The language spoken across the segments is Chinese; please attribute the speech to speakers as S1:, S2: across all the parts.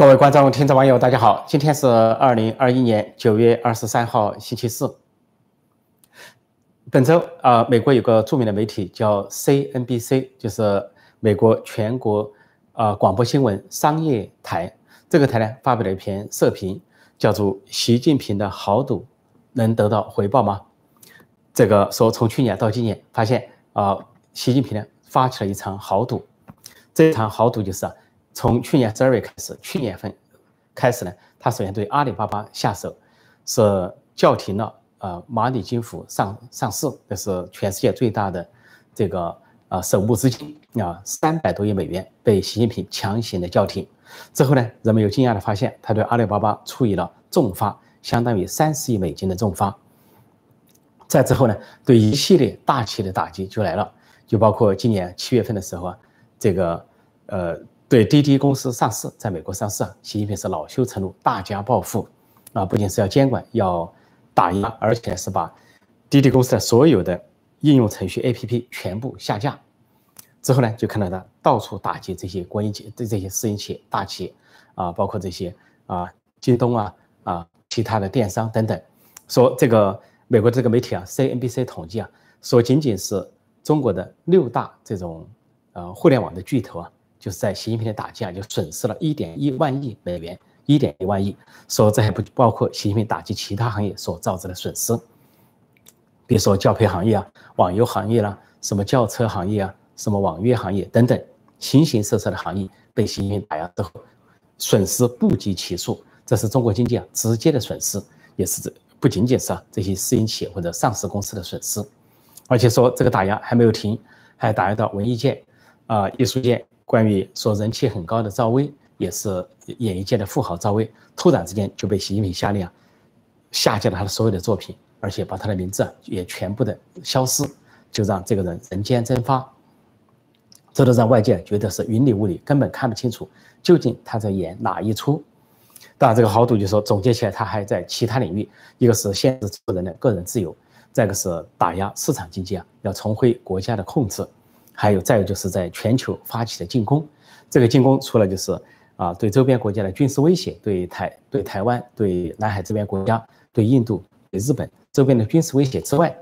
S1: 各位观众、听众、网友，大家好！今天是二零二一年九月二十三号，星期四。本周啊，美国有个著名的媒体叫 CNBC，就是美国全国啊广播新闻商业台。这个台呢发表了一篇社评，叫做“习近平的豪赌能得到回报吗？”这个说从去年到今年，发现啊，习近平呢发起了一场豪赌。这场豪赌就是。啊从去年十二月开始，去年份开始呢，他首先对阿里巴巴下手，是叫停了呃蚂蚁金服上上市，这是全世界最大的这个呃首部资金啊，三百多亿美元被习近平强行的叫停。之后呢，人们又惊讶的发现，他对阿里巴巴处以了重罚，相当于三十亿美金的重罚。再之后呢，对一系列大企业的打击就来了，就包括今年七月份的时候啊，这个呃。对滴滴公司上市，在美国上市啊，习近平是恼羞成怒，大加报复，啊，不仅是要监管，要打压，而且是把滴滴公司的所有的应用程序 APP 全部下架。之后呢，就看到他到处打击这些国营企、对这些私营企业、大企业，啊，包括这些啊，京东啊，啊，其他的电商等等。说这个美国这个媒体啊，CNBC 统计啊，说仅仅是中国的六大这种呃互联网的巨头啊。就是在习近平的打击下，就损失了一点一万亿美元，一点一万亿。说这还不包括习近平打击其他行业所造成的损失，比如说教培行业啊、网游行业啦、什么轿车行业啊、什么网约行业等等，形形色色的行业被习近平打压之后，损失不计其数。这是中国经济啊直接的损失，也是这不仅仅是啊这些私营企业或者上市公司的损失，而且说这个打压还没有停，还打压到文艺界啊、艺术界。关于说人气很高的赵薇，也是演艺界的富豪赵薇，突然之间就被习近平下令啊，下架了他的所有的作品，而且把他的名字也全部的消失，就让这个人人间蒸发，这都让外界觉得是云里雾里，根本看不清楚究竟他在演哪一出。当然，这个豪赌就说总结起来，他还在其他领域，一个是限制个人的个人自由，再一个是打压市场经济啊，要重回国家的控制。还有，再有就是在全球发起的进攻，这个进攻除了就是啊对周边国家的军事威胁，对台对台湾、对南海周边国家、对印度、对日本周边的军事威胁之外，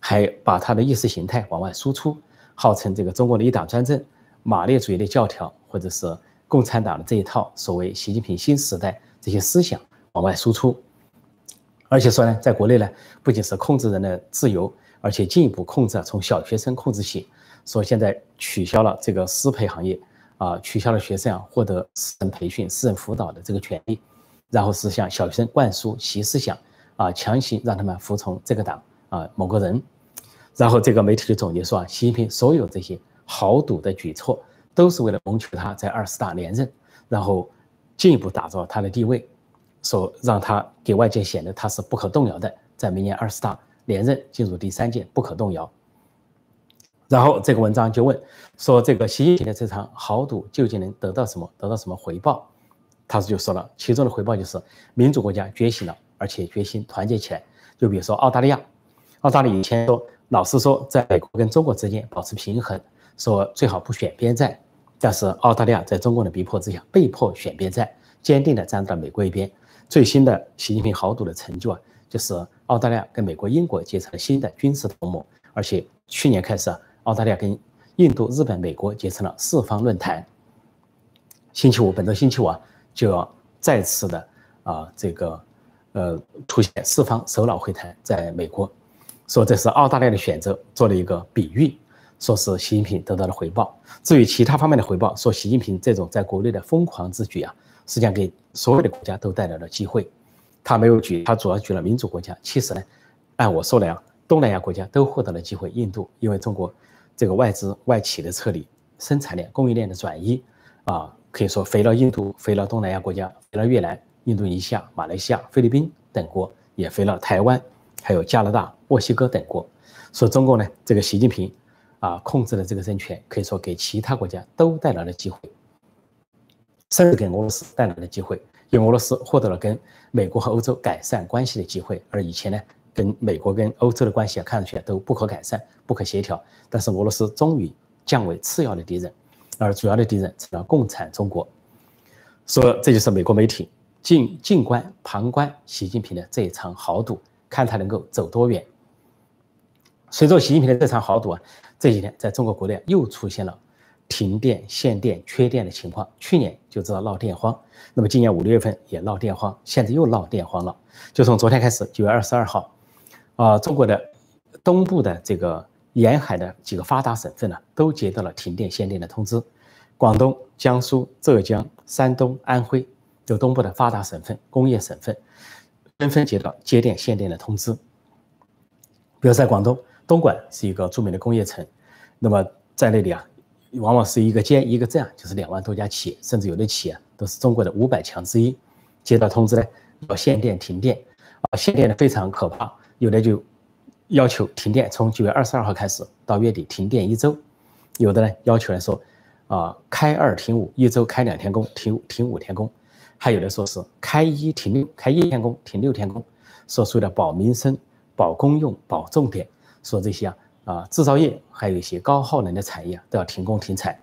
S1: 还把他的意识形态往外输出，号称这个中国的一党专政、马列主义的教条，或者是共产党的这一套所谓习近平新时代这些思想往外输出，而且说呢，在国内呢，不仅是控制人的自由，而且进一步控制从小学生控制起。说现在取消了这个私培行业啊，取消了学生啊获得私人培训、私人辅导的这个权利，然后是向小学生灌输习思想啊，强行让他们服从这个党啊某个人，然后这个媒体就总结说啊，习近平所有这些豪赌的举措都是为了谋求他在二十大连任，然后进一步打造他的地位，说让他给外界显得他是不可动摇的，在明年二十大连任进入第三届不可动摇。然后这个文章就问说：“这个习近平的这场豪赌究竟能得到什么？得到什么回报？”他就说了，其中的回报就是民主国家觉醒了，而且决心团结起来。就比如说澳大利亚，澳大利亚以前说老是说在美国跟中国之间保持平衡，说最好不选边站，但是澳大利亚在中共的逼迫之下被迫选边站，坚定地站在了美国一边。最新的习近平豪赌的成就啊，就是澳大利亚跟美国、英国结成了新的军事同盟，而且去年开始啊。澳大利亚跟印度、日本、美国结成了四方论坛。星期五，本周星期五啊，就要再次的啊，这个呃，出现四方首脑会谈，在美国，说这是澳大利亚的选择，做了一个比喻，说是习近平得到了回报。至于其他方面的回报，说习近平这种在国内的疯狂之举啊，实际上给所有的国家都带来了机会。他没有举，他主要举了民主国家。其实呢，按我说的呀，东南亚国家都获得了机会。印度因为中国。这个外资外企的撤离，生产链、供应链的转移，啊，可以说飞了印度，飞了东南亚国家，飞了越南、印度尼西亚、马来西亚、菲律宾等国，也飞了台湾，还有加拿大、墨西哥等国。说中国呢，这个习近平啊控制的这个政权，可以说给其他国家都带来了机会，甚至给俄罗斯带来了机会，因为俄罗斯获得了跟美国和欧洲改善关系的机会，而以前呢。跟美国跟欧洲的关系啊，看上去都不可改善、不可协调。但是俄罗斯终于降为次要的敌人，而主要的敌人成了共产中国。说这就是美国媒体静静观旁观习近平的这一场豪赌，看他能够走多远。随着习近平的这场豪赌啊，这几天在中国国内又出现了停电、限电、缺电的情况。去年就知道闹电荒，那么今年五六月份也闹电荒，现在又闹电荒了。就从昨天开始，九月二十二号，啊，中国的东部的这个沿海的几个发达省份呢，都接到了停电限电的通知。广东、江苏、浙江、山东、安徽，就东部的发达省份、工业省份，纷纷接到接电限电的通知。比如在广东。东莞是一个著名的工业城，那么在那里啊，往往是一个街一个镇，就是两万多家企业，甚至有的企业都是中国的五百强之一。接到通知呢，要限电停电，啊，限电的非常可怕，有的就要求停电，从九月二十二号开始到月底停电一周，有的呢要求来说，啊，开二停五，一周开两天工，停停五天工，还有的说是开一停六，开一天工，停六天工，说为了保民生、保公用、保重点。说这些啊啊，制造业还有一些高耗能的产业都要停工停产。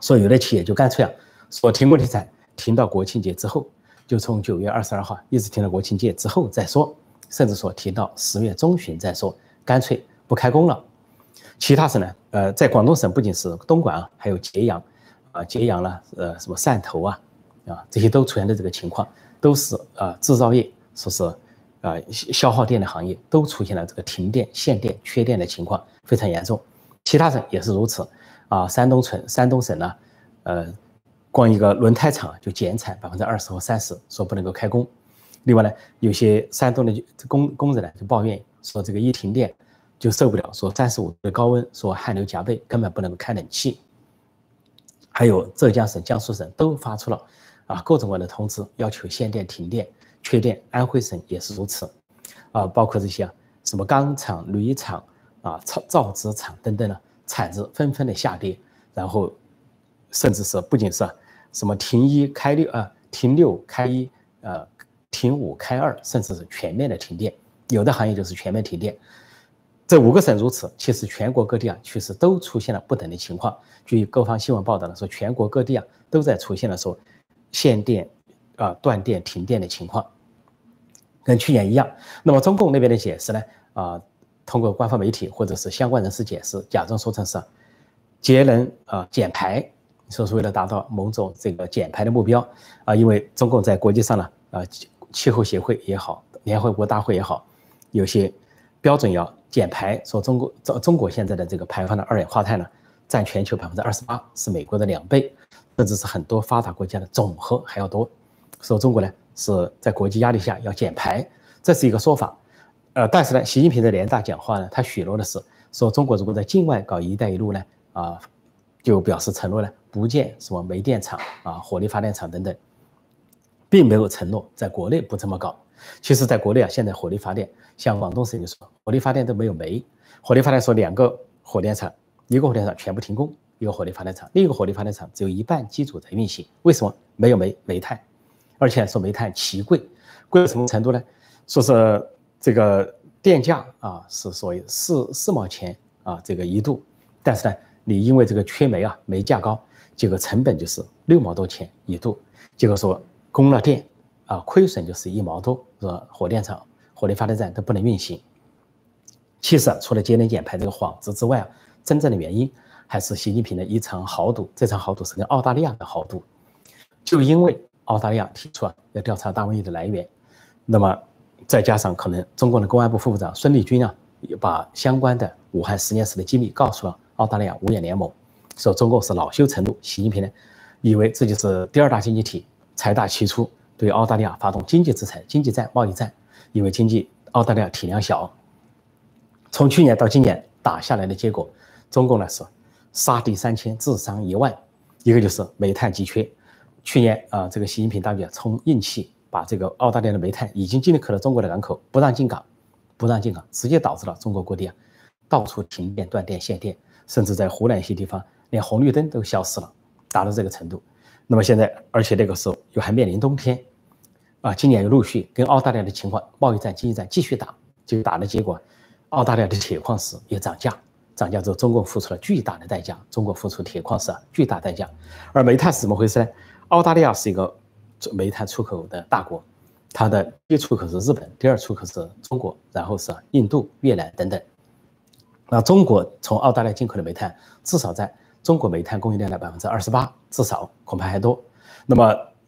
S1: 说有的企业就干脆啊，说停工停产，停到国庆节之后，就从九月二十二号一直停到国庆节之后再说，甚至说停到十月中旬再说，干脆不开工了。其他省呢，呃，在广东省不仅是东莞啊，还有揭阳啊，揭阳了，呃，什么汕头啊，啊，这些都出现的这个情况，都是啊，制造业说是。啊，消耗电的行业都出现了这个停电、限电、缺电的情况，非常严重。其他省也是如此。啊，山东省、山东省呢，呃，光一个轮胎厂就减产百分之二十和三十，说不能够开工。另外呢，有些山东的工工人呢就抱怨说，这个一停电就受不了，说三十五度的高温，说汗流浃背，根本不能够开冷气。还有浙江省、江苏省都发出了啊各种各样的通知，要求限电停电。缺电，安徽省也是如此，啊，包括这些什么钢厂、铝厂啊、造造纸厂等等呢，产值纷纷的下跌，然后甚至是不仅是什么停一开六啊，停六开一，呃，停五开二，甚至是全面的停电，有的行业就是全面停电。这五个省如此，其实全国各地啊，确实都出现了不等的情况。据各方新闻报道呢，说全国各地啊都在出现了说限电。啊，断电、停电的情况跟去年一样。那么中共那边的解释呢？啊，通过官方媒体或者是相关人士解释，假装说成是节能啊、减排，说是为了达到某种这个减排的目标啊。因为中共在国际上呢，啊，气候协会也好，联合国大会也好，有些标准要减排，说中国中中国现在的这个排放的二氧化碳呢，占全球百分之二十八，是美国的两倍，甚至是很多发达国家的总和还要多。说中国呢是在国际压力下要减排，这是一个说法，呃，但是呢，习近平的联大讲话呢，他许诺的是说中国如果在境外搞“一带一路”呢，啊，就表示承诺呢不建什么煤电厂啊、火力发电厂等等，并没有承诺在国内不这么搞。其实，在国内啊，现在火力发电，像广东省就说火力发电都没有煤，火力发电说两个火电厂，一个火电厂全部停工，一个火力发电厂，另一个火力发电厂只有一半机组在运行，为什么没有煤煤炭？而且说煤炭奇贵，贵到什么程度呢？说是这个电价啊，是所谓四四毛钱啊这个一度，但是呢，你因为这个缺煤啊，煤价高，结果成本就是六毛多钱一度，结果说供了电啊，亏损就是一毛多，说火电厂、火力发电站都不能运行。其实，除了节能减排这个幌子之外，真正的原因还是习近平的一场豪赌，这场豪赌是跟澳大利亚的豪赌，就因为。澳大利亚提出啊要调查大瘟疫的来源，那么再加上可能中国的公安部副部长孙立军啊把相关的武汉实验室的机密告诉了澳大利亚五眼联盟，说中共是恼羞成怒，习近平呢以为自己是第二大经济体，财大气粗，对澳大利亚发动经济制裁、经济战、贸易战，因为经济澳大利亚体量小，从去年到今年打下来的结果，中共呢是杀敌三千，自伤一万，一个就是煤炭急缺。去年啊，这个习近平当局充硬气，把这个澳大利亚的煤炭已经进口了中国的港口，不让进港，不让进港，直接导致了中国各地啊到处停电、断电、限电，甚至在湖南一些地方连红绿灯都消失了，达到这个程度。那么现在，而且那个时候又还面临冬天，啊，今年又陆续跟澳大利亚的情况贸易战、经济战继续打，就打的结果，澳大利亚的铁矿石也涨价，涨价之后，中国付出了巨大的代价，中国付出铁矿石啊巨大代价，而煤炭是怎么回事呢？澳大利亚是一个煤炭出口的大国，它的第一出口是日本，第二出口是中国，然后是印度、越南等等。那中国从澳大利亚进口的煤炭，至少在中国煤炭供应量的百分之二十八，至少恐怕还多。那么，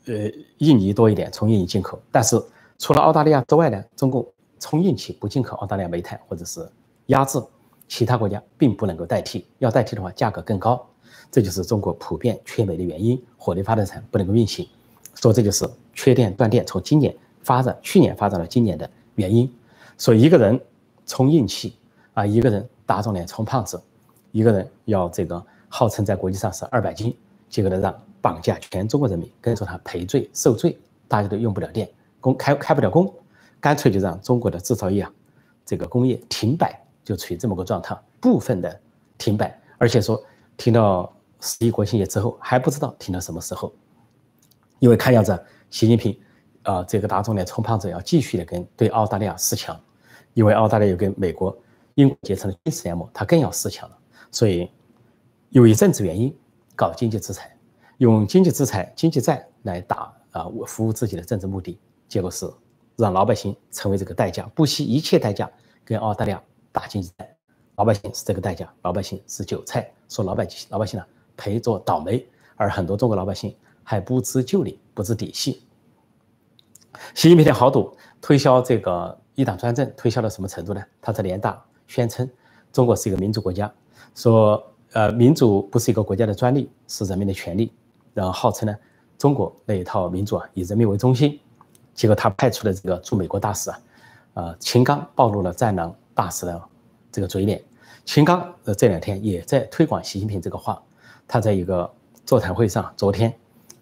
S1: 呃，印尼多一点，从印尼进口。但是除了澳大利亚之外呢，中共从印起不进口澳大利亚煤炭，或者是压制其他国家，并不能够代替。要代替的话，价格更高。这就是中国普遍缺煤的原因，火力发电厂不能够运行。说这就是缺电断电，从今年发展，去年发展到今年的原因。所以一个人充硬气啊，一个人。打肿脸充胖子，一个人要这个号称在国际上是二百斤，结果呢让绑架全中国人民，跟着他赔罪受罪，大家都用不了电，工开开不了工，干脆就让中国的制造业啊，这个工业停摆，就处于这么个状态，部分的停摆，而且说停到十一国庆节之后还不知道停到什么时候，因为看样子习近平啊这个打肿脸充胖子要继续的跟对澳大利亚施强，因为澳大利亚有跟美国。英国结成了军事联盟，他更要示强了，所以由于政治原因搞经济制裁，用经济制裁、经济债来打啊，服务自己的政治目的，结果是让老百姓成为这个代价，不惜一切代价跟澳大利亚打经济战，老百姓是这个代价，老百姓是韭菜，说老百姓老百姓呢陪着倒霉，而很多中国老百姓还不知就里，不知底细。习近平的豪赌推销这个一党专政，推销到什么程度呢？他在联大。宣称中国是一个民主国家，说呃民主不是一个国家的专利，是人民的权利。然后号称呢中国那一套民主啊以人民为中心。结果他派出的这个驻美国大使啊，呃秦刚暴露了战狼大使的这个嘴脸。秦刚呃这两天也在推广习近平这个话。他在一个座谈会上，昨天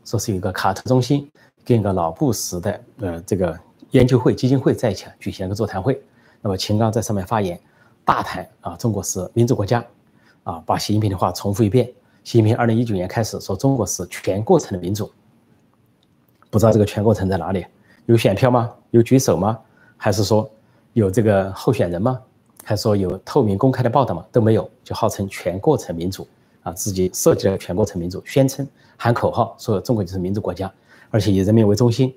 S1: 说是一个卡特中心跟一个老布什的呃这个研究会基金会在一起举行了个座谈会。那么秦刚在上面发言。大谈啊，中国是民主国家，啊，把习近平的话重复一遍。习近平二零一九年开始说中国是全过程的民主，不知道这个全过程在哪里？有选票吗？有举手吗？还是说有这个候选人吗？还是说有透明公开的报道吗？都没有，就号称全过程民主啊，自己设计了全过程民主，宣称喊口号说中国就是民主国家，而且以人民为中心。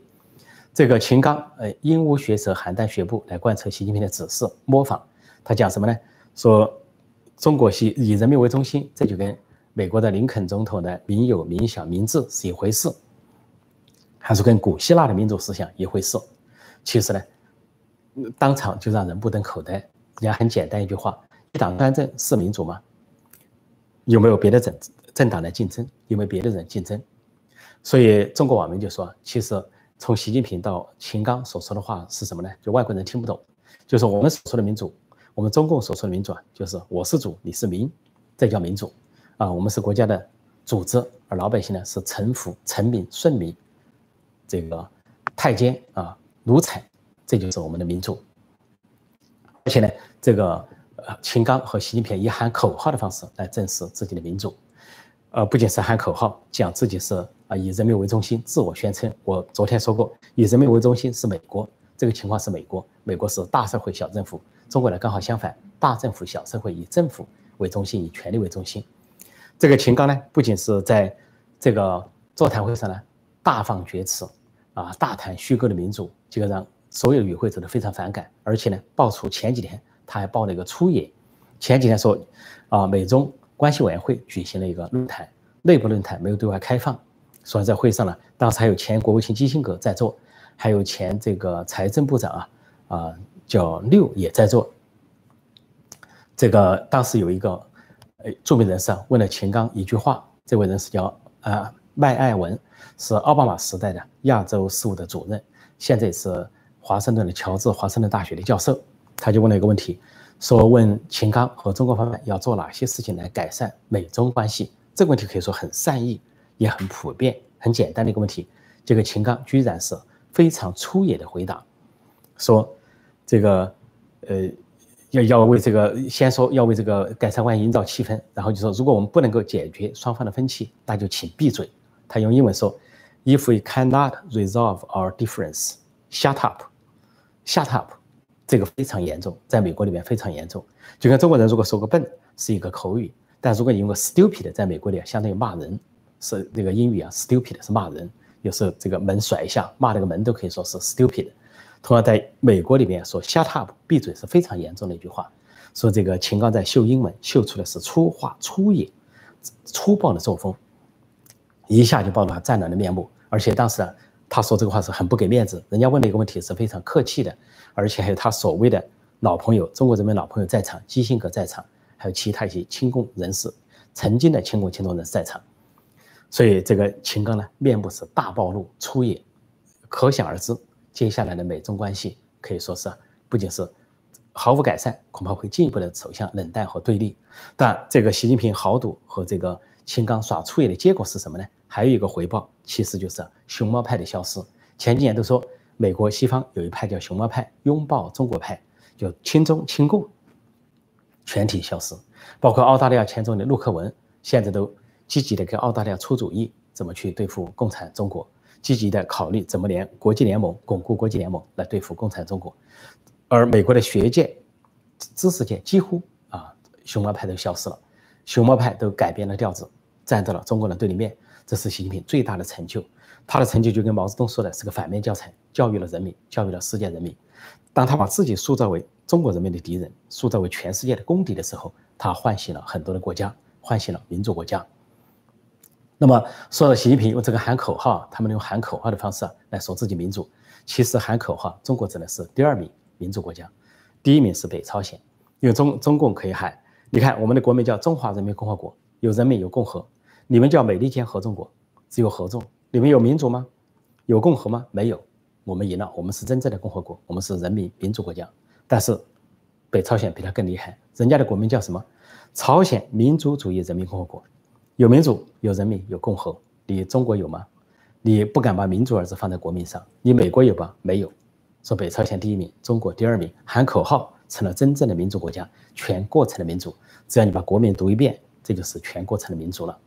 S1: 这个秦刚呃，鹦鹉学舌，邯郸学步来贯彻习近平的指示，模仿。他讲什么呢？说中国是以人民为中心，这就跟美国的林肯总统的民有、民享、民治是一回事，还是跟古希腊的民主思想一回事？其实呢，当场就让人目瞪口呆。人家很简单一句话：一党专政是民主吗？有没有别的政政党来竞争？有没有别的人竞争？所以中国网民就说：其实从习近平到秦刚所说的话是什么呢？就外国人听不懂，就是我们所说的民主。我们中共所说的民主啊，就是我是主，你是民，这叫民主啊。我们是国家的组织，而老百姓呢是臣服、臣民、顺民，这个太监啊、奴才，这就是我们的民主。而且呢，这个呃，秦刚和习近平以喊口号的方式来证实自己的民主，呃，不仅是喊口号，讲自己是啊以人民为中心，自我宣称。我昨天说过，以人民为中心是美国，这个情况是美国，美国是大社会小政府。中国呢刚好相反，大政府小社会，以政府为中心，以权力为中心。这个秦刚呢，不仅是在这个座谈会上呢大放厥词，啊，大谈虚构的民主，这个让所有与会者都非常反感。而且呢，爆出前几天他还爆了一个粗野，前几天说，啊，美中关系委员会举行了一个论坛，内部论坛没有对外开放，所以在会上呢，当时还有前国务卿基辛格在座，还有前这个财政部长啊，啊。叫六也在做。这个当时有一个呃著名人士啊问了秦刚一句话，这位人士叫啊麦艾文，是奥巴马时代的亚洲事务的主任，现在是华盛顿的乔治华盛顿大学的教授。他就问了一个问题，说问秦刚和中国方面要做哪些事情来改善美中关系？这个问题可以说很善意，也很普遍，很简单的一个问题。这个秦刚居然是非常粗野的回答，说。这个，呃，要要为这个先说要为这个改善关系营造气氛，然后就说如果我们不能够解决双方的分歧，那就请闭嘴。他用英文说：“If we cannot resolve our difference, shut up, shut up。”这个非常严重，在美国里面非常严重。就跟中国人如果说个笨是一个口语，但如果你用个 stupid，在美国里相当于骂人，是那个英语啊，stupid 是骂人，有时候这个门甩一下，骂那个门都可以说是 stupid。同样在美国里面说 shut up 闭嘴是非常严重的一句话。说这个秦刚在秀英文，秀出的是粗话粗野、粗暴的作风，一下就暴露他战狼的面目。而且当时他说这个话是很不给面子，人家问了一个问题是非常客气的，而且还有他所谓的老朋友，中国人民老朋友在场，基辛格在场，还有其他一些亲共人士，曾经的亲共亲中人士在场，所以这个秦刚呢面部是大暴露、粗野，可想而知，接下来的美中关系可以说是不仅是。毫无改善，恐怕会进一步的走向冷淡和对立。但这个习近平豪赌和这个秦刚耍粗野的结果是什么呢？还有一个回报，其实就是熊猫派的消失。前几年都说美国西方有一派叫熊猫派，拥抱中国派，就亲中亲共，全体消失。包括澳大利亚前总理陆克文，现在都积极的给澳大利亚出主意，怎么去对付共产中国，积极的考虑怎么联国际联盟，巩固国际联盟来对付共产中国。而美国的学界、知识界几乎啊，熊猫派都消失了，熊猫派都改变了调子，站在了中国人对立面。这是习近平最大的成就。他的成就就跟毛泽东说的是个反面教材，教育了人民，教育了世界人民。当他把自己塑造为中国人民的敌人，塑造为全世界的公敌的时候，他唤醒了很多的国家，唤醒了民主国家。那么说到习近平用这个喊口号，他们用喊口号的方式来说自己民主，其实喊口号，中国只能是第二名。民主国家，第一名是北朝鲜，因为中中共可以喊，你看我们的国名叫中华人民共和国，有人民有共和，你们叫美利坚合众国，只有合众，你们有民主吗？有共和吗？没有，我们赢了，我们是真正的共和国，我们是人民民主国家。但是北朝鲜比他更厉害，人家的国名叫什么？朝鲜民主主义人民共和国，有民主，有人民，有共和，你中国有吗？你不敢把民主二字放在国名上，你美国有吧？没有。说北朝鲜第一名，中国第二名，喊口号成了真正的民主国家，全过程的民主。只要你把国名读一遍，这就是全过程的民主了。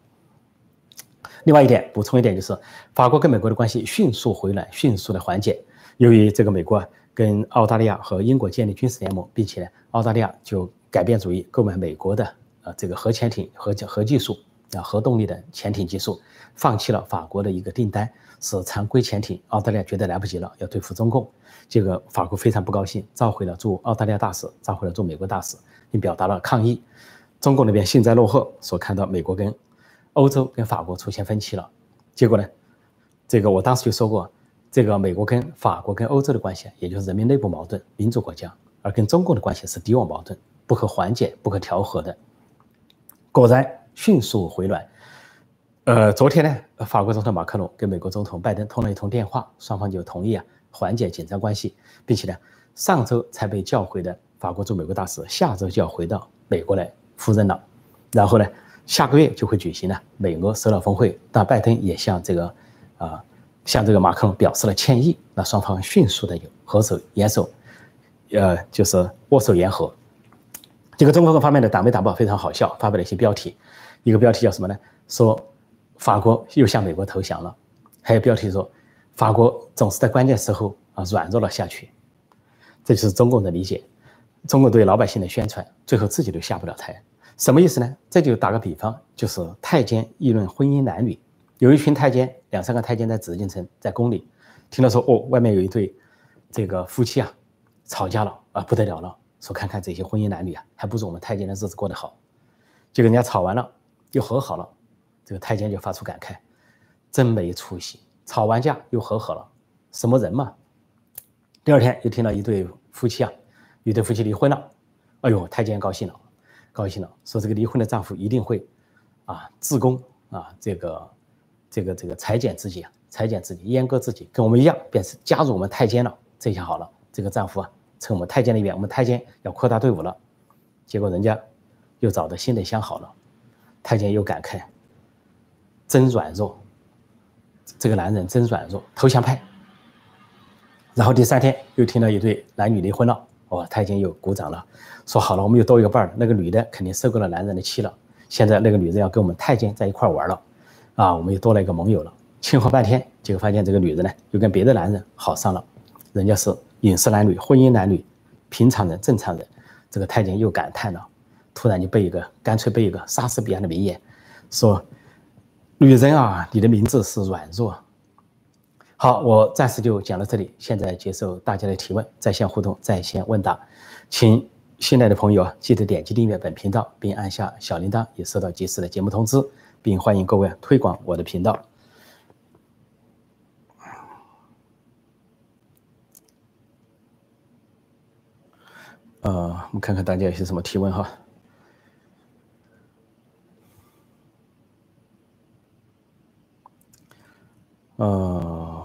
S1: 另外一点，补充一点就是，法国跟美国的关系迅速回暖，迅速的缓解。由于这个美国跟澳大利亚和英国建立军事联盟，并且呢，澳大利亚就改变主意，购买美国的呃这个核潜艇、核核技术啊核动力的潜艇技术，放弃了法国的一个订单。是常规潜艇，澳大利亚觉得来不及了，要对付中共，这个法国非常不高兴，召回了驻澳大利亚大使，召回了驻美国大使，并表达了抗议。中共那边幸灾乐祸，所看到美国跟欧洲跟法国出现分歧了。结果呢，这个我当时就说过，这个美国跟法国跟欧洲的关系，也就是人民内部矛盾，民主国家，而跟中共的关系是敌我矛盾，不可缓解、不可调和的。果然迅速回暖。呃，昨天呢，法国总统马克龙跟美国总统拜登通了一通电话，双方就同意啊缓解紧张关系，并且呢，上周才被叫回的法国驻美国大使，下周就要回到美国来赴任了。然后呢，下个月就会举行呢美俄首脑峰会，那拜登也向这个啊向这个马克龙表示了歉意。那双方迅速的有合手联手，呃，就是握手言和。这个中国方面的党媒党报非常好笑，发表了一些标题，一个标题叫什么呢？说。法国又向美国投降了，还有标题说，法国总是在关键时候啊软弱了下去，这就是中共的理解，中国对老百姓的宣传，最后自己都下不了台，什么意思呢？这就打个比方，就是太监议论婚姻男女，有一群太监，两三个太监在紫禁城，在宫里，听到说哦，外面有一对这个夫妻啊吵架了啊，不得了了，说看看这些婚姻男女啊，还不如我们太监的日子过得好，结果人家吵完了又和好了。这个太监就发出感慨：“真没出息，吵完架又和好了，什么人嘛？”第二天又听到一对夫妻啊，一对夫妻离婚了。哎呦，太监高兴了，高兴了，说这个离婚的丈夫一定会啊自宫啊，这个这个这个裁剪自己啊，裁剪自己，阉割自己，跟我们一样，便是加入我们太监了。这下好了，这个丈夫啊，成我们太监的一员，我们太监要扩大队伍了。结果人家又找到新的相好了，太监又感慨。真软弱，这个男人真软弱，投降派。然后第三天又听到一对男女离婚了，哦，太监又鼓掌了，说好了，我们又多一个伴儿，那个女的肯定受够了男人的气了，现在那个女人要跟我们太监在一块玩了，啊，我们又多了一个盟友了。庆贺半天，结果发现这个女人呢又跟别的男人好上了，人家是饮食男女、婚姻男女、平常人、正常人。这个太监又感叹了，突然就背一个，干脆背一个莎士比亚的名言，说。女人啊，你的名字是软弱。好，我暂时就讲到这里，现在接受大家的提问，在线互动，在线问答，请新来的朋友啊，记得点击订阅本频道，并按下小铃铛，也收到及时的节目通知，并欢迎各位推广我的频道。呃，我们看看大家有些什么提问哈。呃，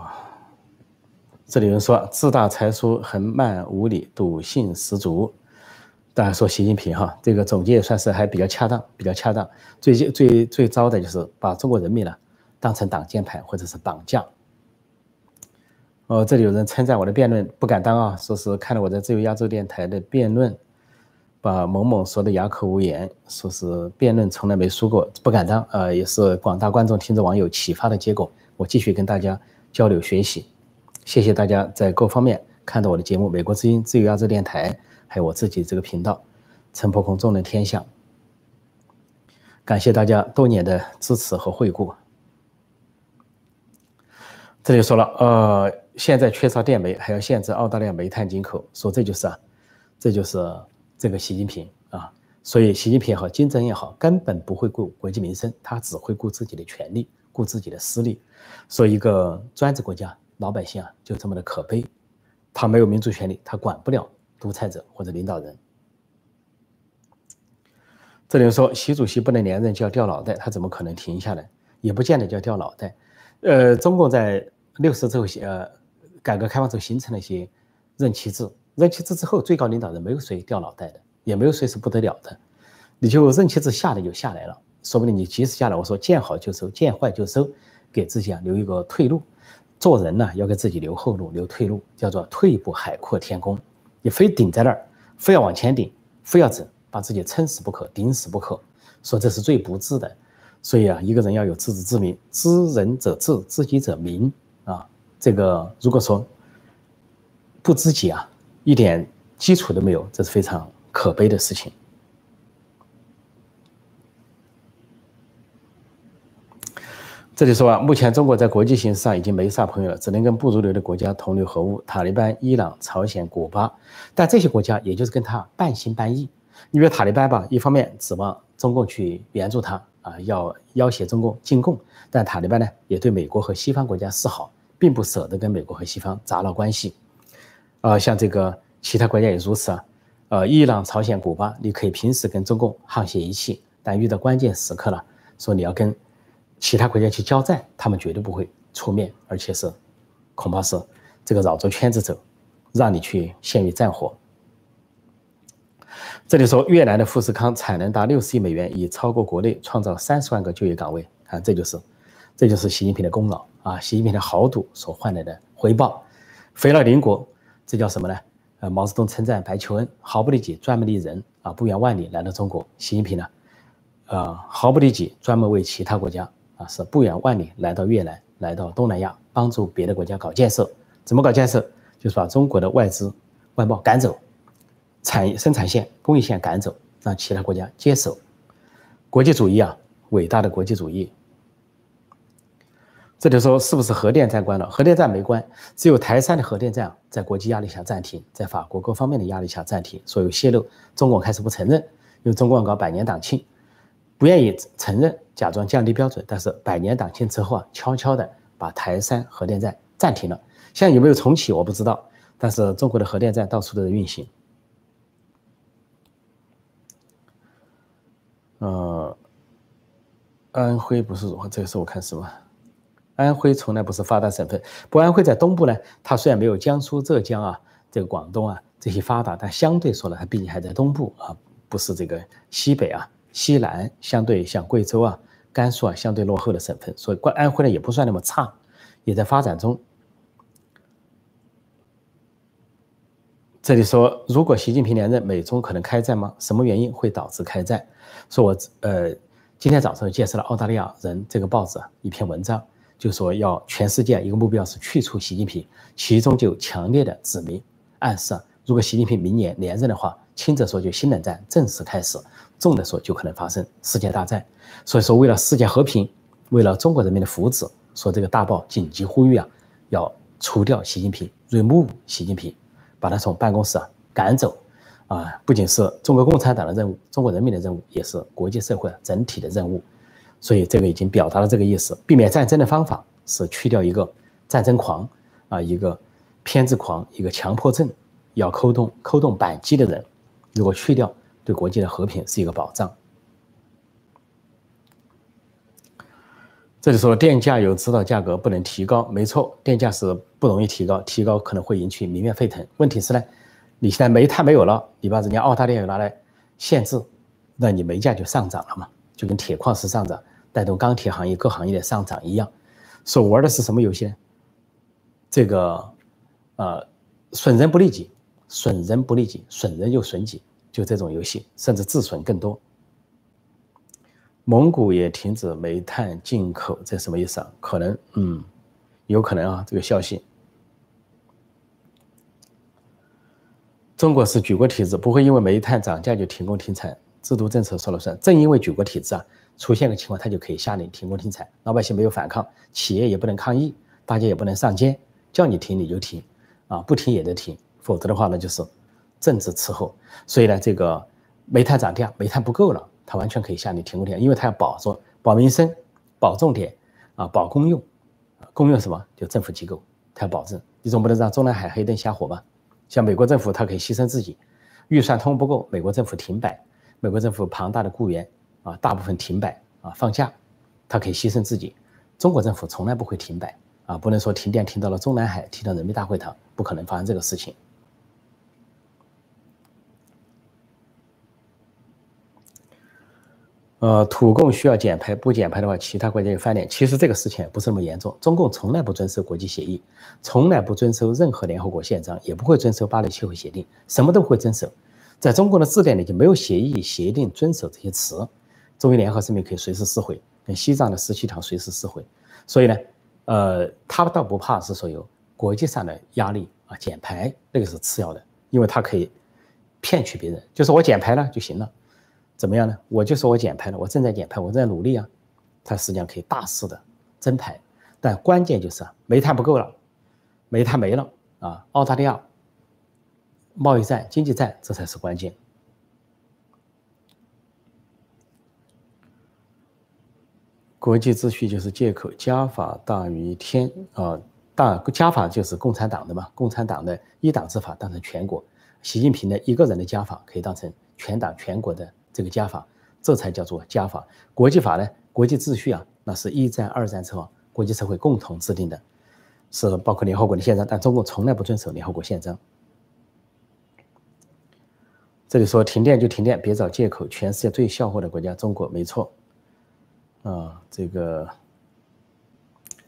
S1: 这里有人说自大才疏、横蛮无理、赌性十足。大家说习近平哈，这个总结也算是还比较恰当，比较恰当。最最最糟的就是把中国人民呢当成挡箭牌或者是绑架。哦，这里有人称赞我的辩论不敢当啊，说是看了我在自由亚洲电台的辩论，把某某说的哑口无言，说是辩论从来没输过，不敢当。呃，也是广大观众、听众、网友启发的结果。我继续跟大家交流学习，谢谢大家在各方面看到我的节目《美国之音》自由亚洲电台，还有我自己这个频道“陈破空众人天下”。感谢大家多年的支持和惠顾。这里说了，呃，现在缺少电煤，还要限制澳大利亚煤炭进口，说这就是啊，这就是这个习近平啊。所以习近平也好，金正也好，根本不会顾国计民生，他只会顾自己的权利，顾自己的私利。说一个专制国家，老百姓啊就这么的可悲，他没有民主权利，他管不了独裁者或者领导人。这里说习主席不能连任就要掉脑袋，他怎么可能停下来？也不见得就要掉脑袋。呃，中共在六十之后，呃，改革开放之后形成了一些任期制。任期制之后，最高领导人没有谁掉脑袋的，也没有谁是不得了的。你就任期制下来就下来了，说不定你及时下来，我说见好就收，见坏就收，给自己啊留一个退路。做人呢，要给自己留后路，留退路，叫做退一步海阔天空。你非顶在那儿，非要往前顶，非要整，把自己撑死不可，顶死不可，说这是最不智的。所以啊，一个人要有自知之明，知人者智，知己者明啊。这个如果说不知己啊，一点基础都没有，这是非常可悲的事情。这里说啊，目前中国在国际形势上已经没啥朋友了，只能跟不入流的国家同流合污，塔利班、伊朗、朝鲜、古巴，但这些国家也就是跟他半心半意。你比如塔利班吧，一方面指望中共去援助他。啊，要要挟中共进贡，但塔利班呢也对美国和西方国家示好，并不舍得跟美国和西方打闹关系。啊，像这个其他国家也如此啊。呃，伊朗、朝鲜、古巴，你可以平时跟中共沆瀣一气，但遇到关键时刻了，说你要跟其他国家去交战，他们绝对不会出面，而且是恐怕是这个绕着圈子走，让你去陷于战火。这里说越南的富士康产能达六十亿美元，已超过国内，创造三十万个就业岗位。啊，这就是，这就是习近平的功劳啊！习近平的豪赌所换来的回报。肥了邻国，这叫什么呢？呃，毛泽东称赞白求恩毫不利己，专门利人啊，不远万里来到中国。习近平呢，呃，毫不利己，专门为其他国家啊，是不远万里来到越南，来到东南亚，帮助别的国家搞建设。怎么搞建设？就是把中国的外资外贸赶走。产业生产线、工艺线赶走，让其他国家接手。国际主义啊，伟大的国际主义。这里说是不是核电站关了？核电站没关，只有台山的核电站在国际压力下暂停，在法国各方面的压力下暂停。所有泄露，中国开始不承认，因为中国搞百年党庆，不愿意承认，假装降低标准。但是百年党庆之后啊，悄悄的把台山核电站暂停了。现在有没有重启，我不知道。但是中国的核电站到处都在运行。呃，安徽不是，这个是我看什么？安徽从来不是发达省份，不，安徽在东部呢。它虽然没有江苏、浙江啊，这个广东啊这些发达，但相对说呢，它毕竟还在东部啊，不是这个西北啊、西南，相对像贵州啊、甘肃啊相对落后的省份，所以关安徽呢也不算那么差，也在发展中。这里说，如果习近平连任，美中可能开战吗？什么原因会导致开战？说我呃，今天早上介绍了澳大利亚人这个报纸一篇文章，就说要全世界一个目标是去除习近平，其中就强烈的指明暗示，如果习近平明年连任的话，轻者说就新冷战正式开始，重的说就可能发生世界大战。所以说，为了世界和平，为了中国人民的福祉，说这个大报紧急呼吁啊，要除掉习近平，remove 习近平，把他从办公室啊赶走。啊，不仅是中国共产党的任务，中国人民的任务，也是国际社会整体的任务。所以这个已经表达了这个意思。避免战争的方法是去掉一个战争狂啊，一个偏执狂，一个强迫症，要扣动扣动扳机的人。如果去掉，对国际的和平是一个保障。这里说电价有指导价格不能提高，没错，电价是不容易提高，提高可能会引起民怨沸腾。问题是呢？你现在煤炭没有了，你把人家澳大利亚拿来限制，那你煤价就上涨了嘛？就跟铁矿石上涨，带动钢铁行业各行业的上涨一样。所玩的是什么游戏呢？这个，呃，损人不利己，损人不利己，损人又损己，就这种游戏，甚至自损更多。蒙古也停止煤炭进口，这什么意思啊？可能，嗯，有可能啊，这个消息。中国是举国体制，不会因为煤炭涨价就停工停产，制度政策说了算。正因为举国体制啊，出现个情况，他就可以下令停工停产，老百姓没有反抗，企业也不能抗议，大家也不能上街，叫你停你就停，啊，不停也得停，否则的话呢，就是政治伺候。所以呢，这个煤炭涨价，煤炭不够了，他完全可以下令停工停，因为他要保着保民生、保重点啊，保公用，公用什么？就政府机构，他要保证，你总不能让中南海黑灯瞎火吧？像美国政府，它可以牺牲自己，预算通不够，美国政府停摆，美国政府庞大的雇员啊，大部分停摆啊，放假，它可以牺牲自己。中国政府从来不会停摆啊，不能说停电停到了中南海，停到人民大会堂，不可能发生这个事情。呃，土共需要减排，不减排的话，其他国家就翻脸。其实这个事情不是那么严重。中共从来不遵守国际协议，从来不遵守任何联合国宪章，也不会遵守巴黎气候协定，什么都不会遵守。在中国的字典里就没有协议、协定、遵守这些词。中英联合声明可以随时撕毁，跟西藏的十七条随时撕毁。所以呢，呃，他倒不怕是说有国际上的压力啊，减排那个是次要的，因为他可以骗取别人，就是我减排了就行了。怎么样呢？我就说我减排了，我正在减排，我正在努力啊。它实际上可以大肆的增排，但关键就是煤炭不够了，煤炭没了啊！澳大利亚贸易战、经济战，这才是关键。国际秩序就是借口，家法大于天啊！大家法就是共产党的嘛，共产党的一党之法当成全国，习近平的一个人的家法可以当成全党全国的。这个家法，这才叫做家法。国际法呢？国际秩序啊，那是一战、二战之后国际社会共同制定的，是包括联合国的宪章。但中国从来不遵守联合国宪章。这里说停电就停电，别找借口。全世界最笑话的国家，中国没错。啊，这个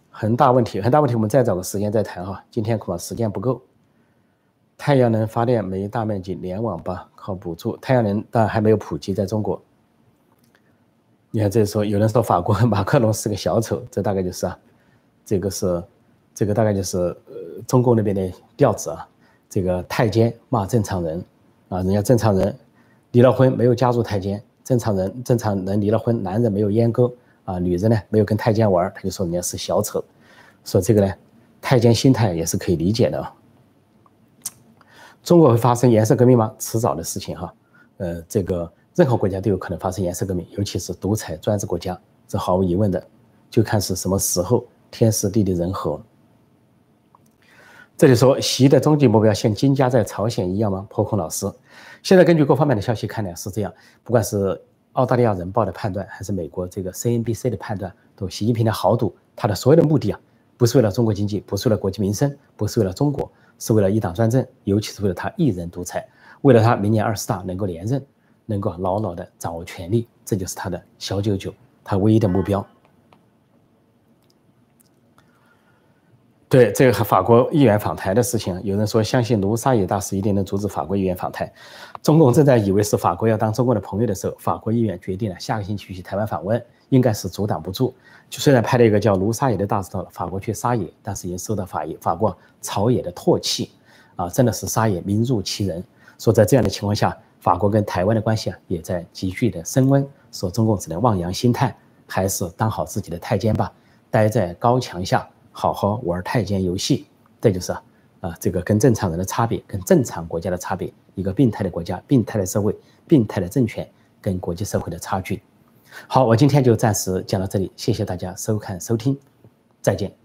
S1: 很大问题，很大问题，我们再找个时间再谈哈。今天恐怕时间不够。太阳能发电没大面积联网吧？靠补助。太阳能当然还没有普及在中国。你看，这时候有人说法国马克龙是个小丑，这大概就是啊，这个是，这个大概就是呃中共那边的调子啊。这个太监骂正常人啊，人家正常人离了婚没有加入太监，正常人正常人离了婚，男人没有阉割啊，女人呢没有跟太监玩，他就说人家是小丑。说这个呢，太监心态也是可以理解的啊。中国会发生颜色革命吗？迟早的事情哈。呃，这个任何国家都有可能发生颜色革命，尤其是独裁专制国家，这毫无疑问的，就看是什么时候，天时地利人和。这里说习的终极目标像金家在朝鲜一样吗？破空老师，现在根据各方面的消息看呢是这样，不管是澳大利亚人报的判断，还是美国这个 CNBC 的判断，都习近平的豪赌，他的所有的目的啊，不是为了中国经济，不是为了国计民生，不是为了中国。是为了一党专政，尤其是为了他一人独裁，为了他明年二十大能够连任，能够牢牢的掌握权力，这就是他的小九九，他唯一的目标。对这个和法国议员访台的事情，有人说相信卢沙野大使一定能阻止法国议员访台。中共正在以为是法国要当中国的朋友的时候，法国议员决定了下个星期去台湾访问，应该是阻挡不住。就虽然拍了一个叫《卢沙野的大石头》，法国去撒野，但是也受到法野法国朝野的唾弃，啊，真的是撒野名入其人。说在这样的情况下，法国跟台湾的关系啊也在急剧的升温，说中共只能望洋兴叹，还是当好自己的太监吧，待在高墙下好好玩太监游戏。这就是，啊，这个跟正常人的差别，跟正常国家的差别，一个病态的国家、病态的社会、病态的政权跟国际社会的差距。好我今天就暂时讲到这里谢谢大家收看收听再见。